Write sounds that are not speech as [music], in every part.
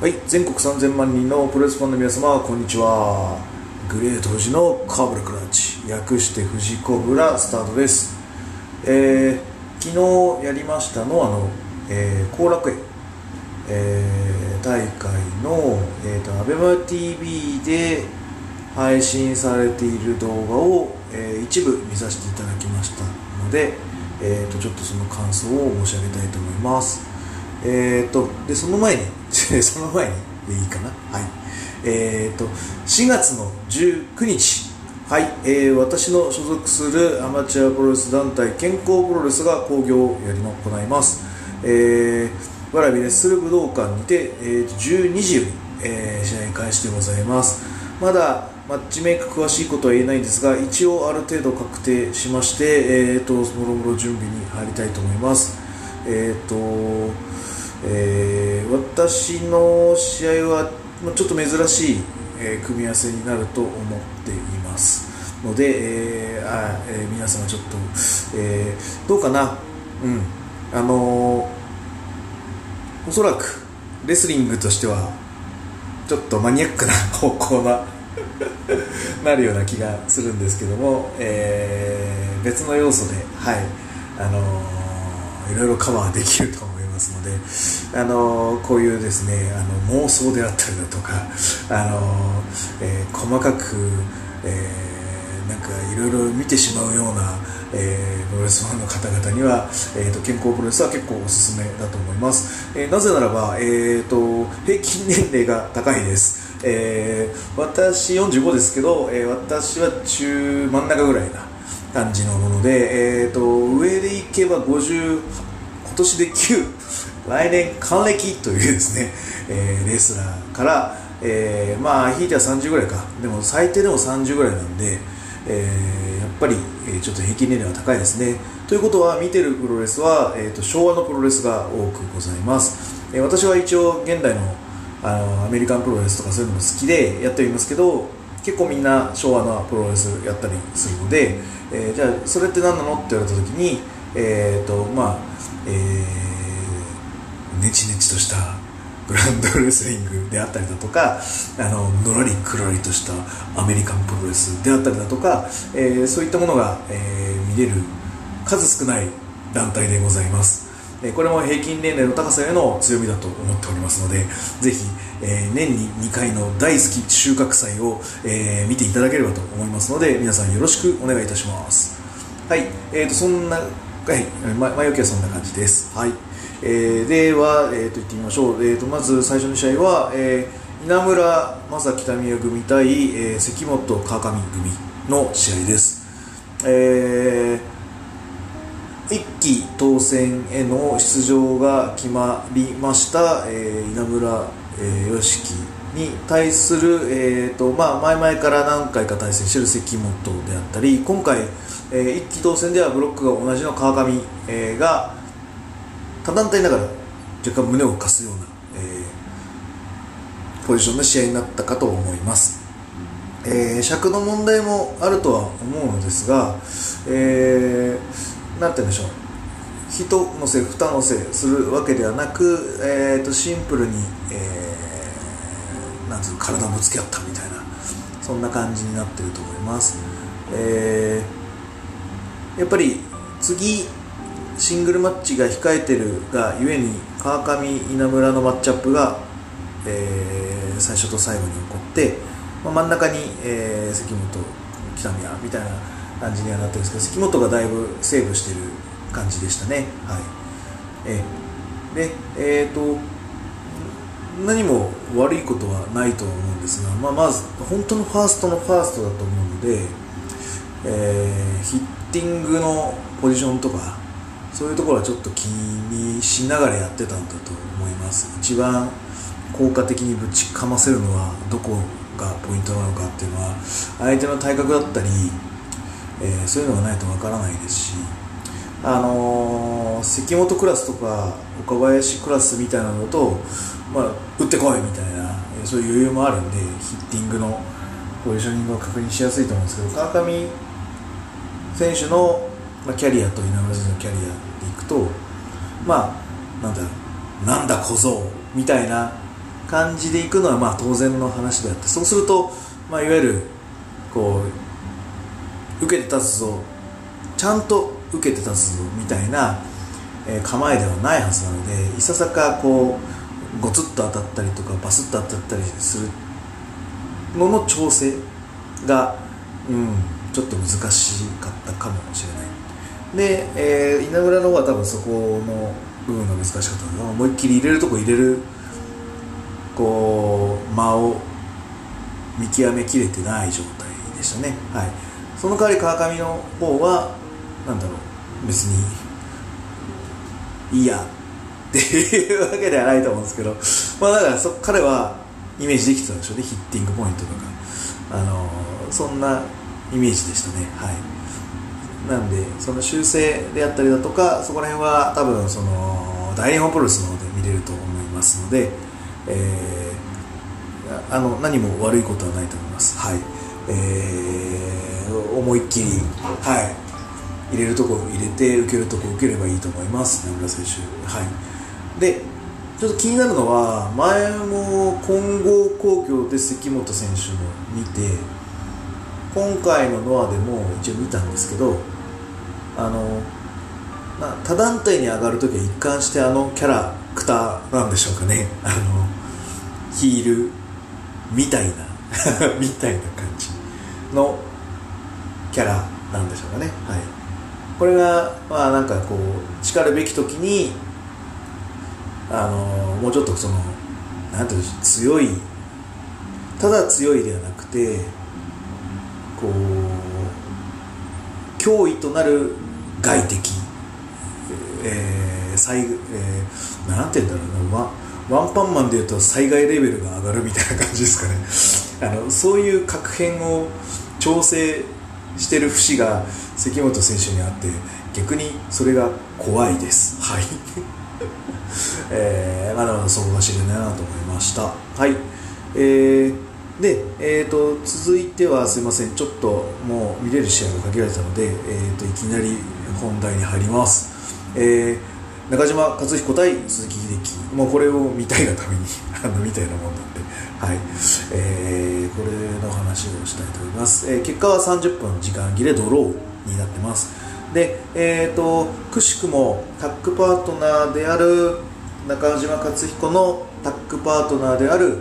はい、全国3000万人のプロレスファンの皆様、こんにちは。グレート富士のカーブラクラッチ、略して富士コブラスタートです。えー、昨日やりましたのは、あの、えー、後楽園、えー、大会の、えーと、アベマ t v で配信されている動画を、えー一部見させていただきましたので、えー、とちょっとその感想を申し上げたいと思います。えー、とでその前に [laughs] その前にでいいかな？はい。えー、と4月の19日。はい、えー私の所属するアマチュアプロレス団体健康プロレスが興行をやりの行います、えー、わらびレッスル武道館にて、えー12時より、えー試合開始でございます。まだマッチメイク詳しいことは言えないんですが一応ある程度確定しまして、えー、ともろもろ準備に入りたいと思います。えっ、とえー私の試合はちょっと珍しい、え組み合わせになると思っていますので、えーあえー皆様ちょっと、えーどうかな？うん。あのおそらくレスリングとしてはちょっとマニアックな方向な [laughs] なるような気がするんですけども、えー別の要素で、はい。あのーいろいろカバーできると思いますので、あのこういうですねあの妄想であったりだとか、あのえー細かく、えーなんかいろいろ見てしまうような、えープロレスファンの方々には、えー、と健康プロレスは結構おすすめだと思います、えーなぜならば、えー、と平均年齢が高いです、えー私45ですけど、えー私は中真ん中ぐらいな感じのもので、えー、と上でいけば50今年で9来年還暦というですね、えーレスラーから、えーまあひいては30ぐらいか。でも最低でも30ぐらいなんで、えーやっぱり、えーちょっと平均年齢は高いですね。ということは見てるプロレスは、えー、と昭和のプロレスが多くございます、えー私は一応現代のあのアメリカンプロレスとかそういうのも好きでやってはいますけど結構みんな昭和のプロレスやったりするので、えーじゃあそれって何なのって言われた時にえっ、とまあえーネチネチとしたグランドレスリングであったりだとかあののらりくらりとしたアメリカンプロレスであったりだとか、えーそういったものが、えー見れる数少ない団体でございます。えこれも平均年齢の高さへの強みだと思っておりますのでぜひ、えー年に2回の大好き収穫祭を、えー見ていただければと思いますので皆さんよろしくお願いいたします。はい、えー、とそんな、はい、前置きはそんな感じです。はい、えーでは、えー、と言ってみましょう。えー、とまず最初の試合は、えー稲村正木民也組対、えー関本川上組の試合です。えー一期当選への出場が決まりました、えー稲村、えー、良樹に対する、えーとまあ、前々から何回か対戦している関本であったり今回、えー一期当選ではブロックが同じの川上、えーが他団体ながら若干胸を貸すような、えーポジションの試合になったかと思います。えー尺の問題もあるとは思うのですが、えーなんて言うんでしょう一乗せ二乗せするわけではなく、えー、とシンプルに、えーなんつうの体をぶつけ合ったみたいなそんな感じになってると思います、えーやっぱり次シングルマッチが控えてるがゆえに川上稲村のマッチアップが、えー最初と最後に起こって、まあ、真ん中に、えー関本北宮みたいな感じにはなってるんですけど関本がだいぶセーブしてる感じでしたね。はい。えーでえっ、と何も悪いことはないと思うんですが、まあ、まず本当のファーストのファーストだと思うので、えーヒッティングのポジションとかそういうところはちょっと気にしながらやってたんだと思います。一番効果的にぶちかませるのはどこがポイントなのかっていうのは相手の体格だったり、えーそういうのがないとわからないですしあのー関本クラスとか岡林クラスみたいなのと、まあ、打ってこいみたいなそういう余裕もあるんでヒッティングのポジショニングを確認しやすいと思うんですけど川上選手の、まあ、キャリアと稲村選手のキャリアでいくとまあなんだろうなんだ小僧みたいな感じでいくのはまあ当然の話であってそうすると、まあ、いわゆるこう受けて立つぞちゃんと受けて立つぞみたいな、えー、構えではないはずなのでいささかこうゴツッと当たったりとかバスッと当たったりするのの調整が、うん、ちょっと難しかったかもしれない。で、えー、稲村の方は多分そこの部分が難しかったので思いっきり入れるとこ入れるこう間を見極めきれてない状態でしたね、はい、その代わり川上の方はなんだろう別にいいやっていうわけではないと思うんですけど。まあだからそ彼はイメージできてたんでしょうね。ヒッティングポイントとか。あのそんなイメージでしたね。はい。なんでその修正であったりだとかそこら辺は多分その大日本プロレスの方で見れると思いますのでえー、あの何も悪いことはないと思います。はい、えー、思いっきり、はい、入れるとこ入れて受けるとこ受ければいいと思います、名村選手。はい、でちょっと気になるのは前も混合工業で関本選手も見て今回のノアでも一応見たんですけどあのま他団体に上がるときは一貫してあのキャラクターなんでしょうかね。あのヒールみたいな [laughs] みたいな感じのキャラなんでしょうかね。はい。これがまあなんかこう叱るべき時にあのもうちょっとそのなんていう強いただ強いではなくてこう脅威となる外敵えー、最えー、なんて言うんだろうな、まワンパンマンでいうと災害レベルが上がるみたいな感じですかね。[laughs] あのそういう確変を調整してる節が関本選手にあって逆にそれが怖いです。はい。[laughs] えー、まだまだそこが知れないなと思いました。はい。えー、で、えーと、続いてはすいません。ちょっともう見れる試合が限られたので、えーと、いきなり本題に入ります、えー中島克彦対鈴木秀樹。もうこれを見たいがために [laughs] あの見たようなもんなんで、はい。えー、これの話をしたいと思います、えー、結果は30分時間切れドローになってます。で、えーと、くしくもタッグパートナーである中島克彦のタッグパートナーである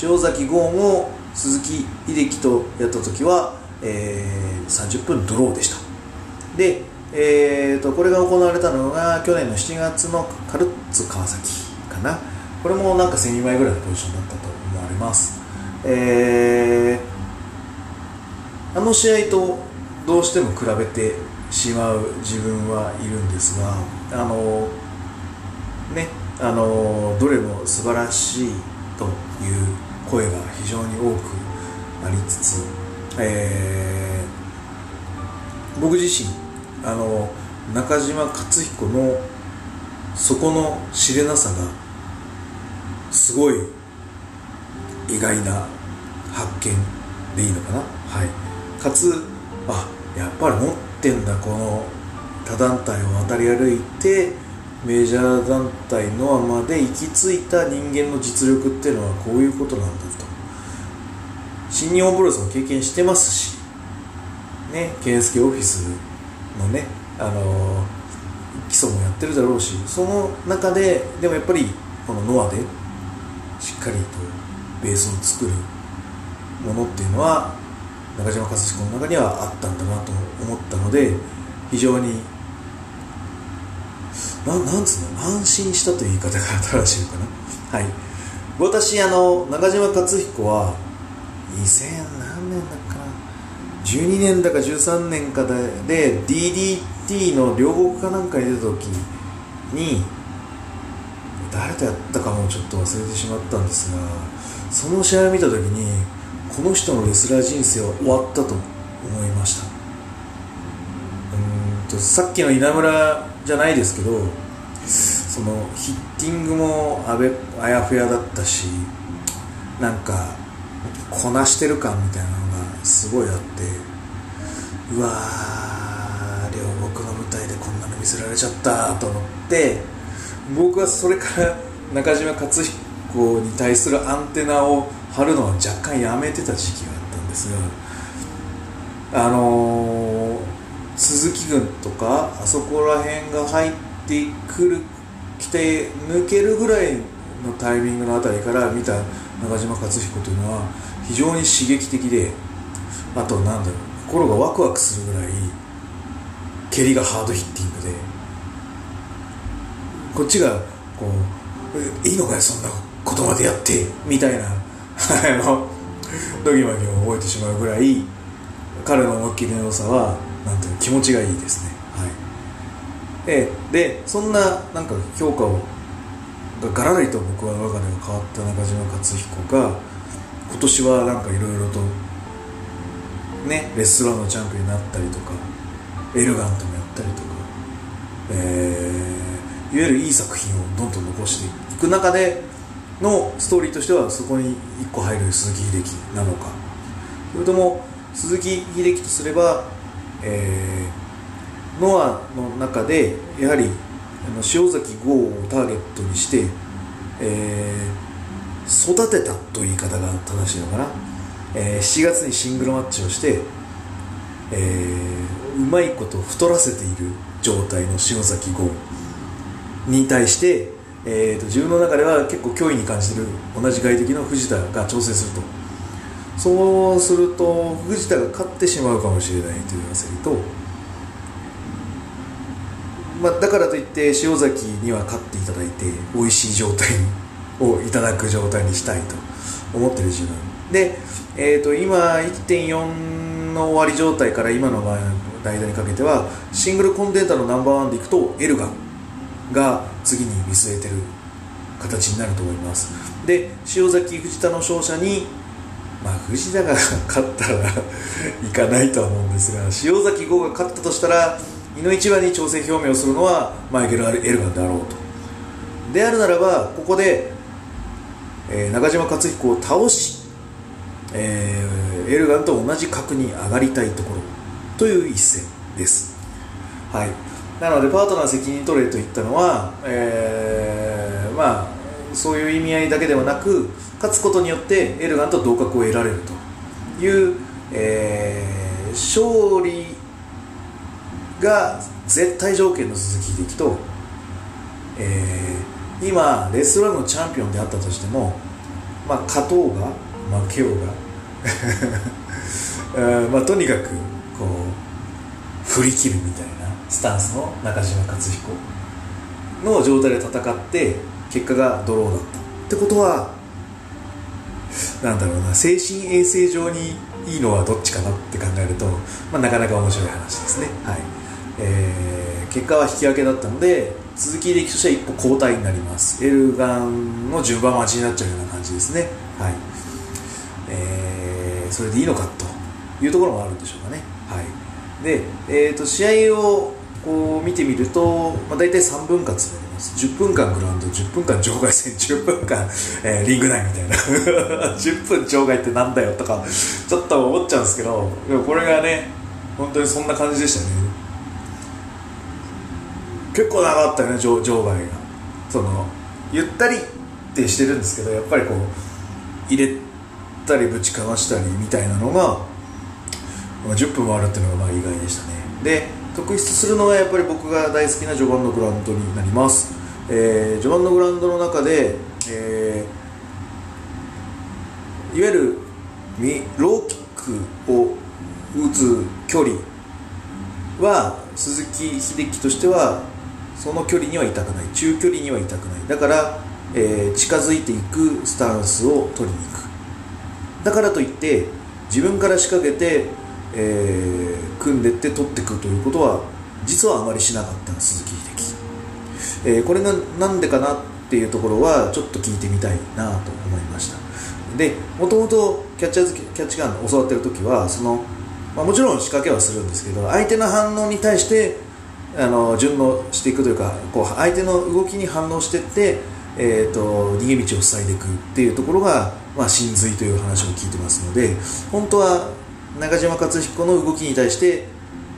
塩崎豪も鈴木秀樹とやった時は、えー、30分ドローでした。でえーと、これが行われたのが去年の7月のカルッツ川崎かな。これもなんか1000人前ぐらいのポジションだったと思われます、えー、あの試合とどうしても比べてしまう自分はいるんですがあのねあのどれも素晴らしいという声が非常に多くありつつ、えー、僕自身あの中島克彦のそこの知れなさがすごい意外な発見でいいのかな？はい。かつあやっぱり持ってんだこの他団体を渡り歩いてメジャー団体ノアまで行き着いた人間の実力っていうのはこういうことなんだと。新日本プロレスも経験してますしね健介オフィスのねあの基礎もやってるだろうしその中ででもやっぱりこのノアでしっかりとベースを作るものっていうのは中島和彦の中にはあったんだなと思ったので非常にななんつうの安心したという言い方が正しいのかな？はい。私あの中島克彦は2000何年だっけ12年だか13年かで DDT の両国かなんかに出た時に誰とやったかもちょっと忘れてしまったんですがその試合を見た時にこの人のレスラー人生は終わったと思いました。とさっきの稲村じゃないですけどそのヒッティングもあべあやふやだったしなんかこなしてる感みたいなのがすごいあってうわー両国の舞台でこんなの見せられちゃったと思って僕はそれから中島克彦に対するアンテナを張るのは若干やめてた時期があったんですがあのー、鈴木軍とかあそこら辺が入ってくる来て抜けるぐらいのタイミングのあたりから見た中島克彦というのは非常に刺激的であとなんだろう心がワクワクするぐらい蹴りがハードヒッティングでこっちがこういいのかよそんなことまでやってみたいなのドギマギを覚えてしまうぐらい彼の思いっきりの良さはなんていう気持ちがいいですね。はい。ででそんななんか評価をがガラリと僕は我がでは変わった中島克彦が今年はなんかいろいろとねレストランのチャンピオンになったりとかエルガントもやったりとか、えー、いわゆるいい作品をどんどん残していく中でのストーリーとしてはそこに1個入る鈴木秀樹なのか。それとも鈴木秀樹とすれば、えー、ノアの中でやはりあの塩崎豪をターゲットにして、えー、育てたという言い方が正しいのかな、えー、7月にシングルマッチをして、えー、うまいこと太らせている状態の塩崎豪に対して、えーと、自分の中では結構脅威に感じてる同じ外敵の藤田が調整すると。そうすると藤田が勝てしまうかもしれないという焦りとまあ、だからといって塩崎には勝っていただいて美味しい状態をいただく状態にしたいと思ってる自分。で、えー、と今1.4の終わり状態から今の間にかけてはシングルコンデータのナンバーワンでいくとエルガンが次に見据えてる形になると思います。で塩崎藤田の勝者にまあ藤田が [laughs] 勝ったら [laughs] いかないとは思うんですが塩崎豪が勝ったとしたらいの一番に挑戦表明をするのはマイケル・エルガンであろうと。であるならばここで、えー、中島克彦を倒し、えー、エルガンと同じ格に上がりたいところ。という一戦です。はい。なのでパートナー責任取れと言ったのは、えー、まあそういう意味合いだけではなく勝つことによってエルガンと同格を得られるという、えー、勝利が絶対条件の鈴木秀樹と、えー、今レストランのチャンピオンであったとしても、まあ、勝とうが負けようが [laughs] まあ、とにかくこう振り切るみたいなスタンスの中島克彦の状態で戦って結果がドローだった。ってことはなんだろうな精神衛生上にいいのはどっちかなって考えると、まあ、なかなか面白い話ですね。はい。えー、結果は引き分けだったので鈴木秀樹としては一歩交代になります。エルガンの順番待ちになっちゃうような感じですね。はい。えー、それでいいのかというところもあるんでしょうかね。はい。で、えーと、試合をこう見てみると、まあ、大体3分割になります10分間グラウンド10分間場外戦10分間、えー、リング内みたいな。[laughs] 10分場外ってなんだよとかちょっと思っちゃうんですけどでもこれがね本当にそんな感じでしたね。結構長かったよね場場外が。そのゆったりってしてるんですけどやっぱりこう入れたりぶちかましたりみたいなのが、まあ、10分もあるっていうのがまあ意外でしたね。で特筆するのはやっぱり僕が大好きな序盤のグラウンドになります、えー、序盤のグラウンドの中で、えー、いわゆるローキックを打つ距離は鈴木秀樹としてはその距離にはいたくない。中距離にはいたくない。だから、えー、近づいていくスタンスを取りに行く。だからといって自分から仕掛けて、えー、組んでって取っていくということは実はあまりしなかった鈴木秀樹、えー、これが何でかなっていうところはちょっと聞いてみたいなと思いました。でもともとキャッチャーキャッチガン教わってる時はその、まあ、もちろん仕掛けはするんですけど相手の反応に対してあの順応していくというかこう相手の動きに反応していって、えーと、逃げ道を塞いでいくっていうところが、まあ、真髄という話を聞いてますので本当は中島克彦の動きに対して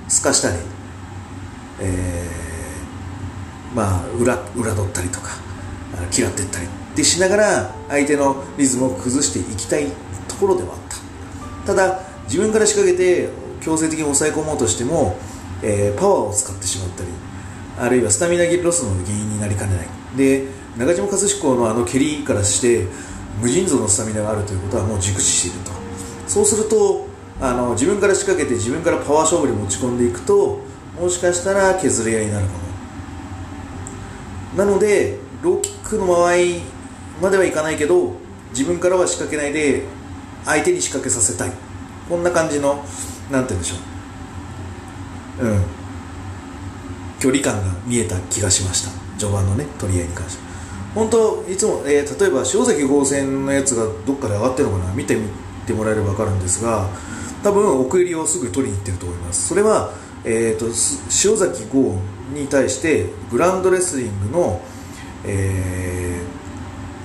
すかしたり、えー、まあ裏裏取ったりとか、嫌っていったりでしながら相手のリズムを崩していきたいところではあった。ただ自分から仕掛けて強制的に抑え込もうとしても、えー、パワーを使ってしまったりあるいはスタミナロスの原因になりかねない。で中島和彦のあの蹴りからして無尽蔵のスタミナがあるということはもう熟知していると。そうするとあの自分から仕掛けて自分からパワー勝負に持ち込んでいくともしかしたら削り合いになるかも。なのでローキックの場合まではいかないけど自分からは仕掛けないで相手に仕掛けさせたい。こんな感じのなんて言うんでしょう。うん。距離感が見えた気がしました。序盤のね取り合いに関して。本当いつも、えー、例えば塩崎豪戦のやつがどっかで上がってるのかな。見てみてもらえれば分かるんですが多分奥襟をすぐ取りに行ってると思います。それは、えーと、塩崎豪に対してグランドレスリングの、え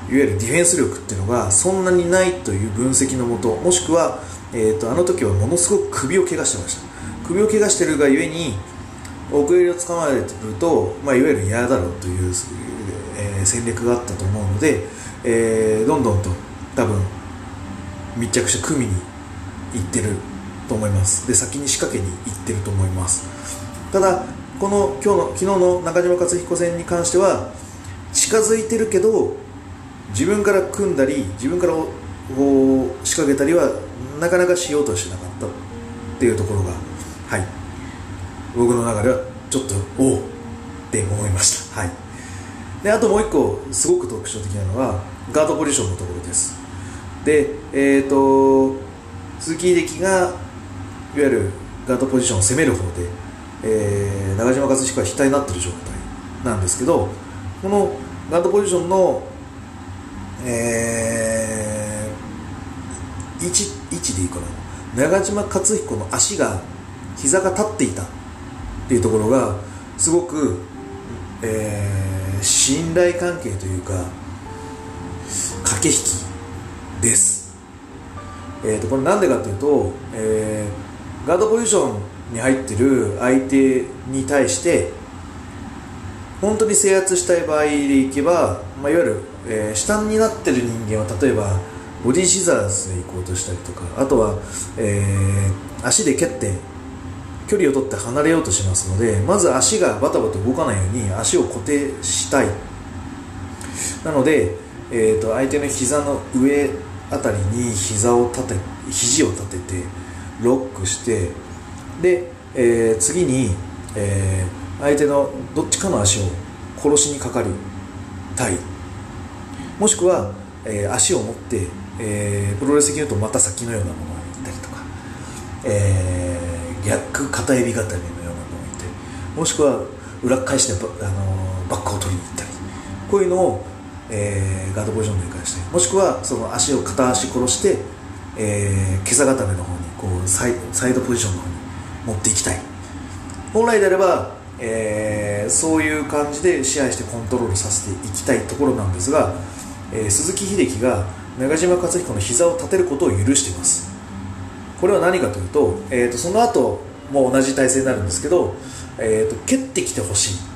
ー、いわゆるディフェンス力っていうのがそんなにないという分析のもともしくは、えーと、あの時はものすごく首を怪我してました。首を怪我してるがゆえに奥襟をつかまれてくると、まあ、いわゆる嫌だろうという、えー、戦略があったと思うので、えー、どんどんと多分密着した組に行ってる。と思います。で先に仕掛けに行ってると思います。ただこの今日の昨日の中島克彦戦に関しては近づいてるけど自分から組んだり自分から仕掛けたりはなかなかしようとしなかった。っていうところがはい。僕の中ではちょっとおおって思いました。はい。であともう一個すごく特徴的なのはガードポジションのところです。でえっ、ー、と鈴木秀樹がいわゆるガードポジションを攻める方で、えー、中島和彦は額になってる状態なんですけどこのガードポジションの、えー、位置位置でいいかな。中島克彦の足が膝が立っていたっていうところがすごく、えー、信頼関係というか駆け引きです。えーと、これなんでかというと、えー、ガードポジションに入ってる相手に対して本当に制圧したい場合でいけば、まあ、いわゆる、えー、下になってる人間は例えばボディシザーズで行こうとしたりとかあとは、えー、足で蹴って距離を取って離れようとしますのでまず足がバタバタ動かないように足を固定したい。なので、えーと相手の膝の上あたりに膝を立て肘を立ててロックしてで、えー、次に、えー、相手のどっちかの足を殺しにかかりたい。もしくは、えー、足を持って、えー、プロレス的に言うとまた先のようなものに行ったりとか、えー、逆片指固めのようなものに行ってもしくは裏返してあのバックを取りに行ったり。こういうのをえー、ガードポジションで返してもしくはその足を片足殺して、えー、今朝固めの方にこうサイサイドポジションの方に持っていきたい。本来であれば、えー、そういう感じで支配してコントロールさせていきたいところなんですが、えー、鈴木秀樹が長嶋克彦の膝を立てることを許しています。これは何かというと,、えーと、その後も同じ体勢になるんですけど、えーと蹴ってきてほしい。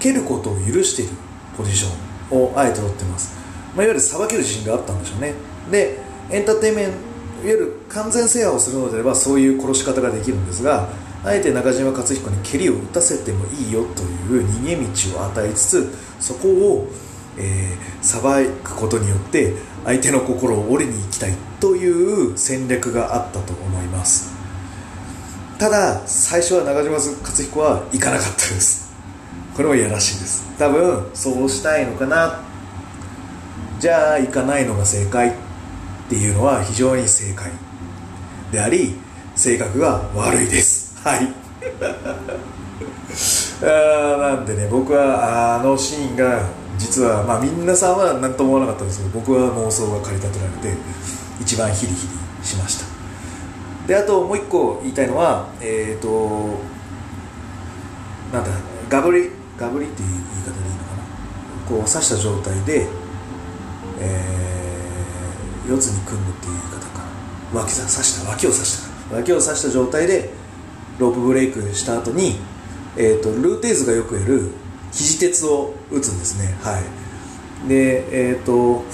蹴ることを許しているポジションをあえて取ってます、まあ、いわゆるさばける自信があったんでしょうね。でエンターテインメントわゆる完全制覇をするのであればそういう殺し方ができるんですがあえて中島克彦に蹴りを打たせてもいいよという逃げ道を与えつつそこをさば、えー、くことによって相手の心を折りに行きたいという戦略があったと思います。ただ最初は中島克彦は行かなかったです。これはいやらしいです。多分そうしたいのかな。じゃあ行かないのが正解。っていうのは非常に正解。であり性格が悪いです。はい。[laughs] あなんでね僕はあのシーンが実はまあ皆さんは何とも思わなかったんですけど僕は妄想が駆り立てられて一番ヒリヒリしました。であともう一個言いたいのはえっ、ー、となんだガブリガブリっていう言い方でいいのかな。こう刺した状態で、えー、四つに組むっていう言い方か。脇刺した脇を刺した。脇を刺した状態でロープブレイクした後に、えーと、ルーテーズがよくやる肘鉄を打つんですね。はい。でえっ、ー、と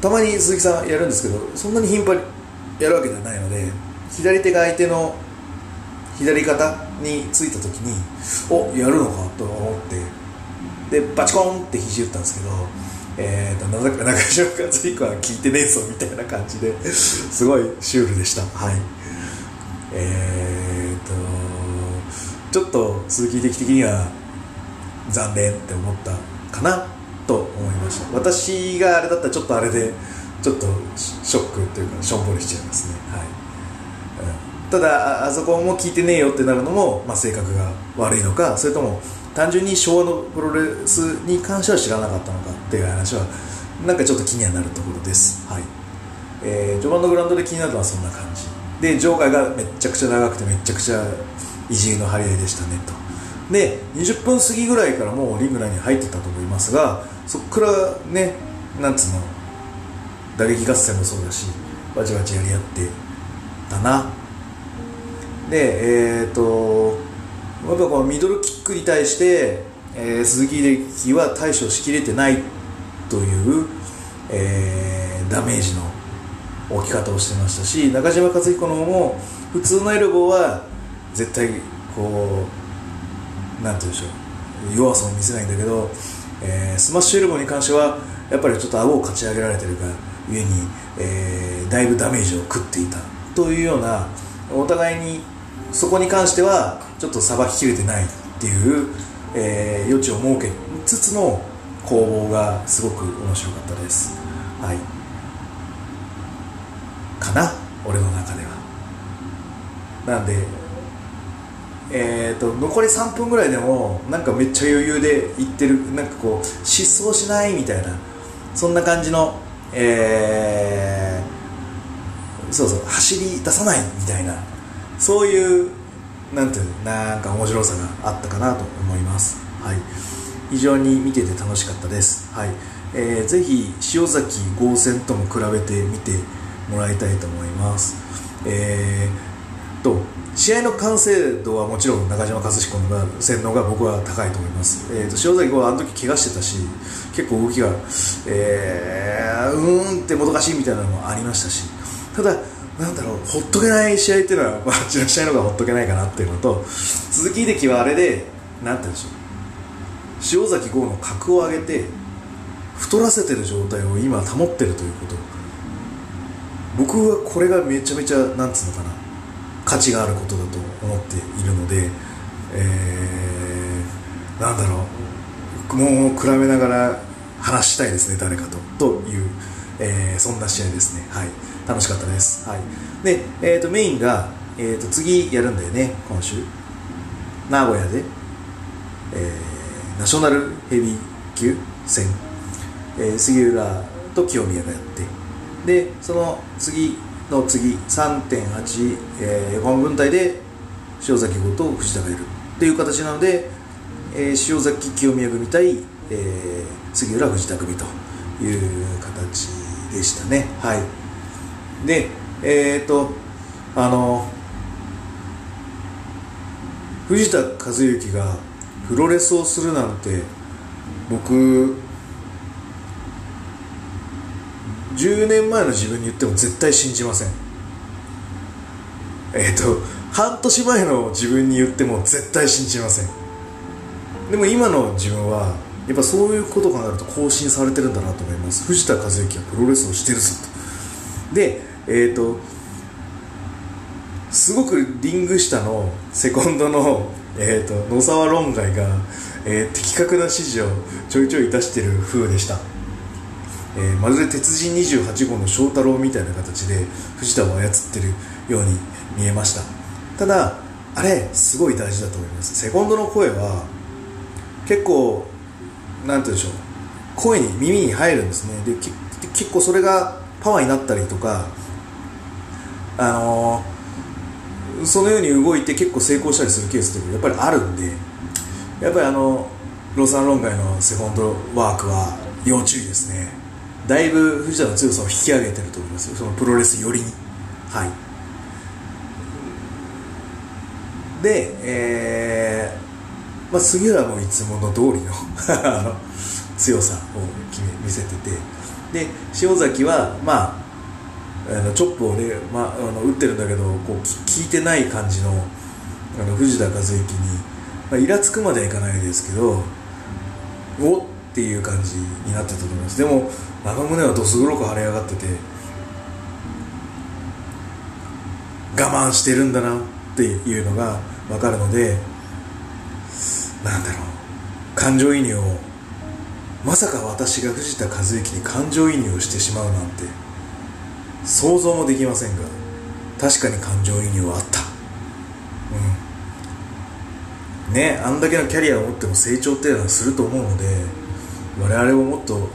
たまに鈴木さんやるんですけどそんなに頻繁にやるわけではないので左手が相手の左肩についた時におやるのかと思ってでバチコンって肘打ったんですけどえーと、中島和彦は聞いてねえぞみたいな感じですごいシュールでした。はい。えーとちょっと鈴木的的には残念って思ったかなと思いました。私があれだったらちょっとあれでちょっとショックというかしょんぼりしちゃいますね。はい、うん、ただあそこも聞いてねえよってなるのも、まあ、性格が悪いのかそれとも単純に昭和のプロレスに関しては知らなかったのかっていう話はなんかちょっと気にはなるところです、はい。えー、序盤のグラウンドで気になるのはそんな感じ。で場外がめちゃくちゃ長くてめちゃくちゃ意地の張り合いでしたねと。で20分過ぎぐらいからもうリング内に入ってたと思いますがそこからねなんつうの打撃合戦もそうだしバチバチやり合ってたな。でえっ、ー、とやっぱこのミドルキックに対して、えー、鈴木秀樹は対処しきれてないという、えー、ダメージの置き方をしてましたし中島克彦の方も普通のエルボーは絶対こうなんて言うんでしょう弱さを見せないんだけど、えー、スマッシュエルボーに関してはやっぱりちょっと顎をかち上げられてるがゆえに、えー、だいぶダメージを食っていたというようなお互いにそこに関してはちょっとさばききれてないっていう、えー、余地を設けつつの攻防がすごく面白かったです。はい。かな？俺の中では。なんでえーと、残り3分ぐらいでもなんかめっちゃ余裕でいってるなんかこう失踪しないみたいなそんな感じのえー、そうそう走り出さないみたいなそういうなんていうなんか面白さがあったかなと思います、はい、非常に見てて楽しかったです、はい。えー、ぜひ塩崎豪戦とも比べてみてもらいたいと思います。えー、と試合の完成度はもちろん中島克彦の洗脳が僕は高いと思います、えーと、塩崎はあの時怪我してたし結構動きが、えー、うーんってもどかしいみたいなのもありましたしただなんだろうほっとけない試合っていうのは、まあ、ちの試合の方がほっとけないかなっていうのと鈴木秀樹はあれでなんて言うんでしょう。塩崎豪の格を上げて太らせてる状態を今保ってるということ。僕はこれがめちゃめちゃなんつうのかな価値があることだと思っているので、えー、なんだろう。もう比べながら話したいですね誰かと。という、えー、そんな試合ですね。はい。楽しかったです、はい、で、えーと、メインが、えーと、次やるんだよね今週。名古屋で、えー、ナショナルヘビー級戦、えー、杉浦と清宮がやって。でその次の次3.8、えー、横浜分隊で塩崎豪と藤田がいる。っていう形なので、えー、塩崎清宮組対、えー、杉浦藤田組という形でしたね。はい。でえっ、とあの藤田和幸がプロレスをするなんて僕10年前の自分に言っても絶対信じません。えっ、ー、と半年前の自分に言っても絶対信じません。でも今の自分はやっぱそういうこと考えると更新されてるんだなと思います。藤田和幸はプロレスをしてるぞと。でえっ、ー、とすごくリング下のセコンドの、えーと、野沢論外が、えー、的確な指示をちょいちょい出してる風でした、えー、まるで鉄人28号の翔太郎みたいな形で藤田を操ってるように見えました。ただあれすごい大事だと思います。セコンドの声は結構なんて言うんでしょう。声に耳に入るんですね。で結構それがパワーになったりとかあのー、そのように動いて結構成功したりするケースってやっぱりあるんでやっぱりあのロサン論外のセコンドワークは要注意ですね。だいぶ藤田の強さを引き上げてると思いますそのプロレス寄りに。はい。で、えまあ、杉浦もいつもの通りの [laughs] 強さを見せてて。で塩崎はまああのチョップをね、まあ、の打ってるんだけどこう効いてない感じのあの藤田和之に、まあ、イラつくまではいかないですけどおっていう感じになってたと思います。でも中胸はどす黒く腫れ上がってて我慢してるんだなっていうのが分かるのでなんだろう。感情移入をまさか私が藤田和之に感情移入をしてしまうなんて。想像もできませんが確かに感情移入はあった。うん。ねあんだけのキャリアを持っても成長っていうのはすると思うので我々ももっと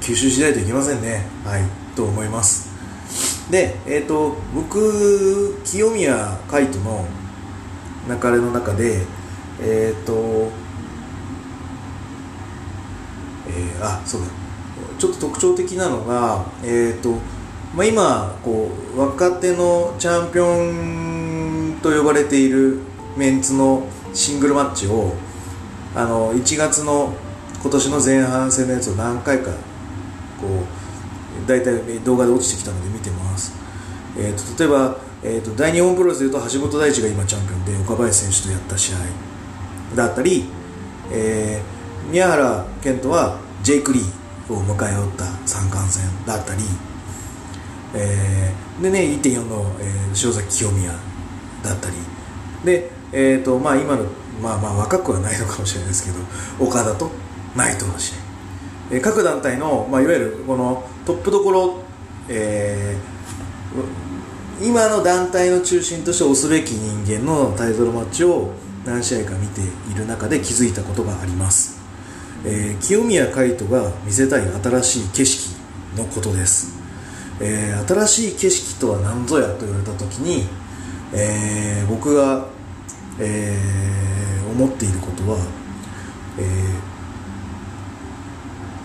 吸収しないといけませんね。はい。と思います。でえっ、ー、と僕清宮海斗の流れの中でえっ、ー、とえー、あそうだ。ちょっと特徴的なのが、えーとまあ、今こう若手のチャンピオンと呼ばれているメンツのシングルマッチをあの1月の今年の前半戦のやつを何回かこう大体動画で落ちてきたので見てます、えーと、例えば、えーと、大日本プロレスでいうと橋本大地が今チャンピオンで岡林選手とやった試合だったり、えー、宮原健人はジェイク・リー。を迎えおった三冠戦だったり、えー、でね1.4の、えー、塩崎清宮だったり。で、えーとまあ、今の、まあ、まあ若くはないのかもしれないですけど岡田と内藤の試合、えー、各団体の、まあ、いわゆるこのトップどころ、えー、今の団体の中心として推すべき人間のタイトルマッチを何試合か見ている中で気づいたことがあります。えー、清宮海斗が見せたい新しい景色のことです、えー、新しい景色とは何ぞやと言われた時に、えー、僕が、え思っていることは、え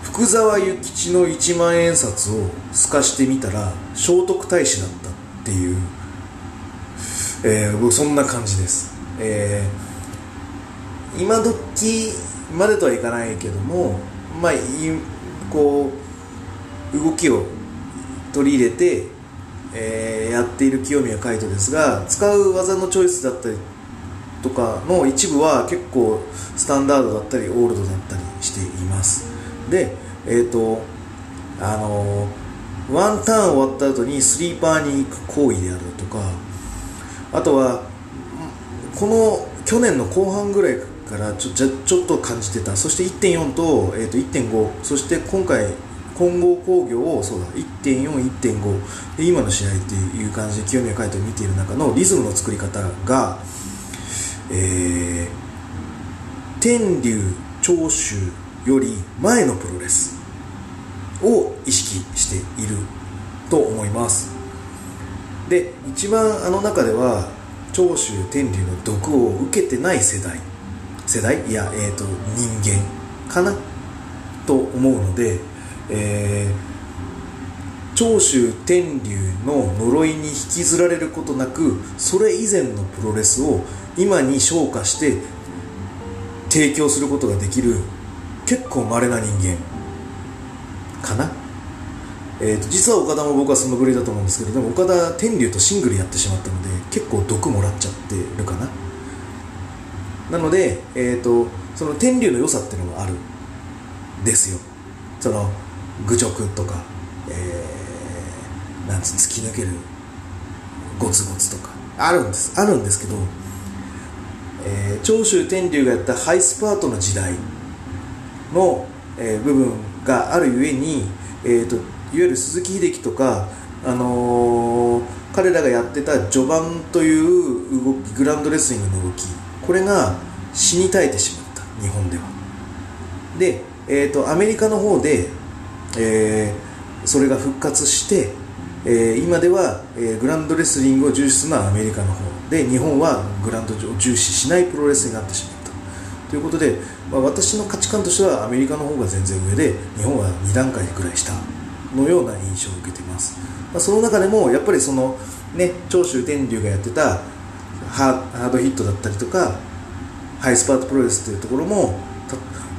福沢諭吉の一万円札を透かしてみたら聖徳太子だったっていう、え僕そんな感じです、え今時までとはいかないけどもまあこう動きを取り入れて、えー、やっている清宮海斗ですが使う技のチョイスだったりとかの一部は結構スタンダードだったりオールドだったりしています。でえっ、ー、とあのワンターン終わった後にスリーパーに行く行為であるとかあとはこの去年の後半ぐらいからちょちょちょっと感じてた。そして1.4と,、えー、と1.5そして今回混合工業をそうだ1.4、1.5で今の試合っていう感じで清宮海斗を見ている中のリズムの作り方が、えー、天竜長州より前のプロレスを意識していると思います。で一番あの中では長州天竜の毒を受けてない世代。世代いや、えーと、人間かな？と思うので、えー、長州天竜の呪いに引きずられることなくそれ以前のプロレスを今に昇華して提供することができる結構稀な人間かな、えーと、実は岡田も僕はそのぐらいだと思うんですけどでも岡田天竜とシングルやってしまったので結構毒もらっちゃってるかな？なので、えーと、その天竜の良さっていうのがある。ですよ。その愚直とか、えー、なんつ突き抜けるゴツゴツとか。あるんです。あるんですけど、えー、長州天竜がやったハイスパートの時代の、えー、部分があるゆえに、えーと、いわゆる鈴木秀樹とか、あのー、彼らがやってた序盤という動きグランドレスリングの動きこれが死に絶えてしまった。日本では。で、えーと、アメリカの方で、えー、それが復活して、えー、今では、えー、グランドレスリングを重視するのはアメリカの方で日本はグランドを重視しないプロレスになってしまった。ということで、まあ、私の価値観としてはアメリカの方が全然上で日本は2段階ぐらい下のような印象を受けています、まあ、その中でもやっぱりそのね長州天竜がやってたハードヒットだったりとかハイスパートプロレスっていうところも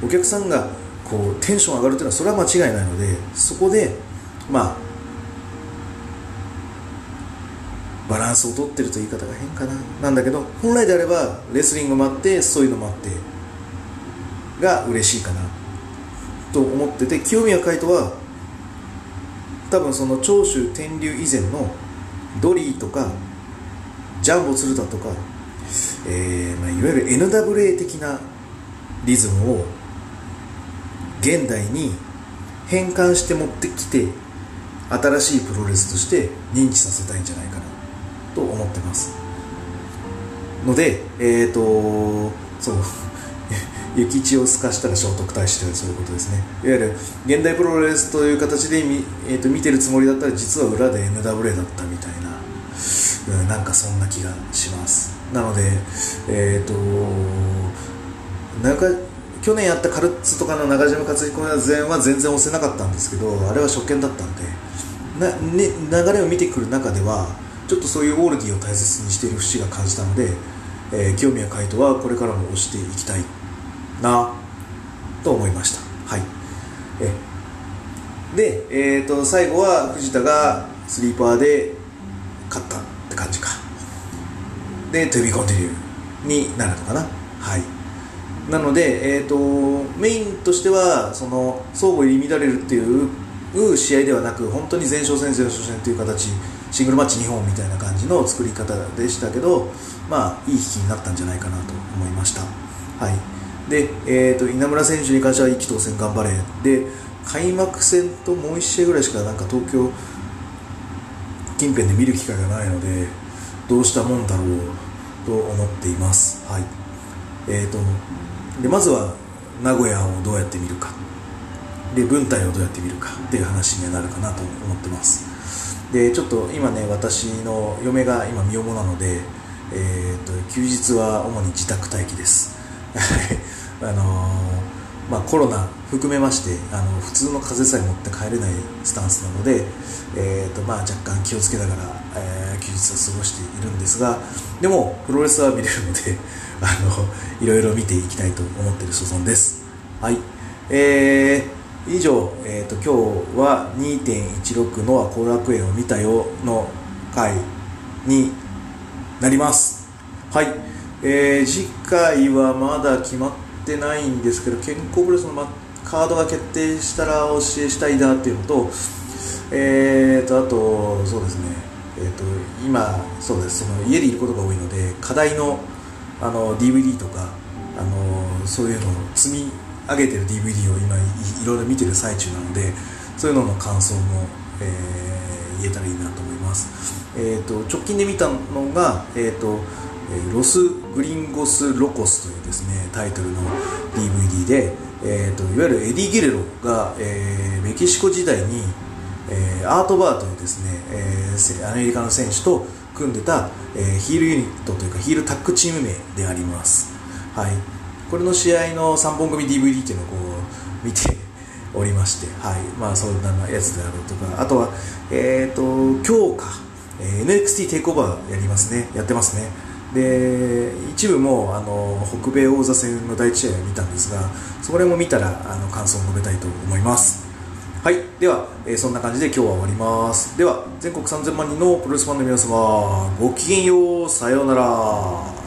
お客さんがこうテンション上がるというのはそれは間違いないのでそこでまあバランスをとってると言い方が変かな。なんだけど本来であればレスリングもあってそういうのもあってが嬉しいかな。と思ってて清宮海斗は多分その長州天竜以前のドリーとかジャンボ鶴田とか、えーまあ、いわゆる NWA 的なリズムを現代に変換して持ってきて新しいプロレスとして認知させたいんじゃないかなと思ってます。のでえっ、ー、とそう [laughs] 諭吉を透かしたら聖徳太子というそういうことですね。いわゆる現代プロレスという形で見,、えーと、見てるつもりだったら実は裏で NWA だったみたいな、うん、なんかそんな気がします。なのでえっ、ー、となんか去年やったカルッツとかの中島克彦の前は全然押せなかったんですけどあれは初見だったんでな、ね、流れを見てくる中ではちょっとそういうオールディを大切にしている節が感じたので、えー、清宮海斗はこれからも押していきたいなと思いました。はい。えで、えーと、最後は藤田がスリーパーで勝った。感じか。でトゥビコンティニューになるのかな？はい。なので、えーと、メインとしてはその相互入り乱れるっていう試合ではなく本当に前哨戦前哨戦という形シングルマッチ2本みたいな感じの作り方でしたけどまあいい引きになったんじゃないかなと思いました。はい。で、えーと、稲村選手に関しては一気当選頑張れ。で開幕戦ともう1試合ぐらいしかなんか東京近辺で見る機会がないのでどうしたもんだろうと思っています、はい。えーと、でまずは名古屋をどうやって見るか。で文体をどうやって見るか。っていう話にはなるかなと思ってます。でちょっと今ね私の嫁が今身重なので、えーと休日は主に自宅待機です。[laughs] あのー、まあ、コロナ含めましてあの普通の風邪さえ持って帰れないスタンスなので、えーとまあ、若干気をつけながら、えー、休日を過ごしているんですがでもプロレスは見れるので [laughs] あのいろいろ見ていきたいと思っている所存です。はい。えー、以上、えーと、今日は2.16の後楽園を見たよの回になります。はい。えー、次回はまだ決まってないんですけど健康プレスの、カードが決定したらお教えしたいなっていうのと,、えーと、あとそうですね、えーと、今そうです。その家でいることが多いので課題のあの DVD とかあのそういうのを積み上げてる DVD を今いろいろ見てる最中なのでそういうのの感想も、えー、言えたらいいなと思います、えーと、直近で見たのが、えーとえロス・グリンゴス・ロコスというですねタイトルの DVD で、えーと、いわゆるエディ・ギレロが、えー、メキシコ時代に、えー、アートバーというですね、えー、アメリカの選手と組んでた、えー、ヒールユニットというかヒールタッグチーム名であります、はい、これの試合の3本組 DVD っていうのをこう見ておりまして、はい。まあ、そんなやつであるとか。あとは、えーと、今日か、え、NXT テイクオーバーやりますね。やってますね。で一部もあの北米王座戦の第1試合を見たんですがそれも見たらあの感想を述べたいと思います。はい。では、えー、そんな感じで今日は終わります。では全国3000万人のプロレスファンの皆様ごきげんよう。さようなら。